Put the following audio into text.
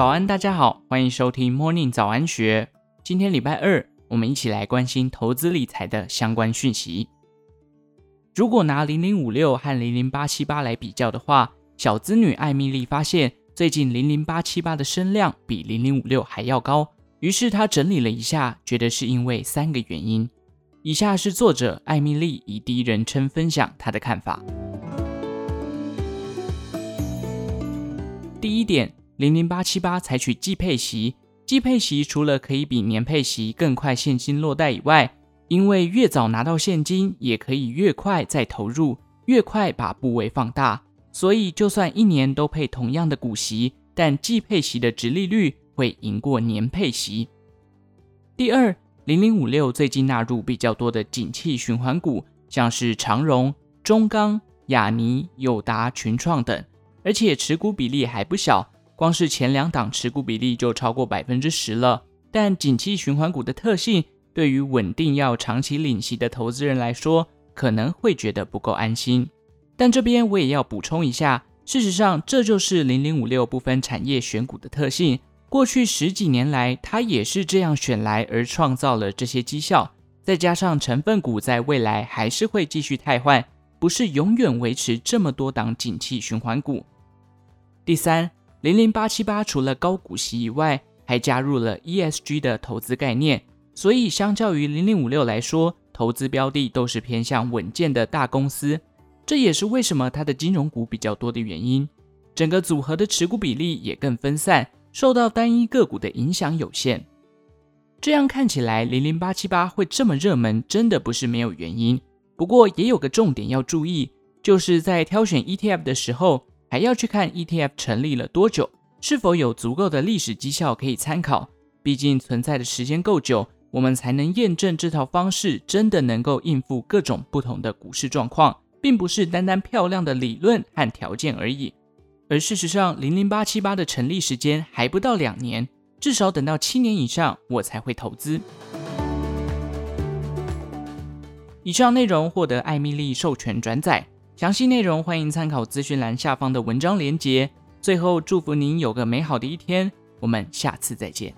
早安，大家好，欢迎收听 Morning 早安学。今天礼拜二，我们一起来关心投资理财的相关讯息。如果拿零零五六和零零八七八来比较的话，小资女艾米丽发现最近零零八七八的声量比零零五六还要高，于是她整理了一下，觉得是因为三个原因。以下是作者艾米丽以第一人称分享她的看法。第一点。零零八七八采取季配息，季配息除了可以比年配息更快现金落袋以外，因为越早拿到现金，也可以越快再投入，越快把部位放大，所以就算一年都配同样的股息，但季配息的值利率会赢过年配息。第二，零零五六最近纳入比较多的景气循环股，像是长荣、中钢、亚泥、友达、群创等，而且持股比例还不小。光是前两档持股比例就超过百分之十了，但景气循环股的特性，对于稳定要长期领息的投资人来说，可能会觉得不够安心。但这边我也要补充一下，事实上这就是零零五六部分产业选股的特性。过去十几年来，它也是这样选来而创造了这些绩效。再加上成分股在未来还是会继续汰换，不是永远维持这么多档景气循环股。第三。零零八七八除了高股息以外，还加入了 ESG 的投资概念，所以相较于零零五六来说，投资标的都是偏向稳健的大公司。这也是为什么它的金融股比较多的原因。整个组合的持股比例也更分散，受到单一个股的影响有限。这样看起来，零零八七八会这么热门，真的不是没有原因。不过也有个重点要注意，就是在挑选 ETF 的时候。还要去看 ETF 成立了多久，是否有足够的历史绩效可以参考。毕竟存在的时间够久，我们才能验证这套方式真的能够应付各种不同的股市状况，并不是单单漂亮的理论和条件而已。而事实上，零零八七八的成立时间还不到两年，至少等到七年以上，我才会投资。以上内容获得艾米丽授权转载。详细内容欢迎参考资讯栏下方的文章连接。最后，祝福您有个美好的一天，我们下次再见。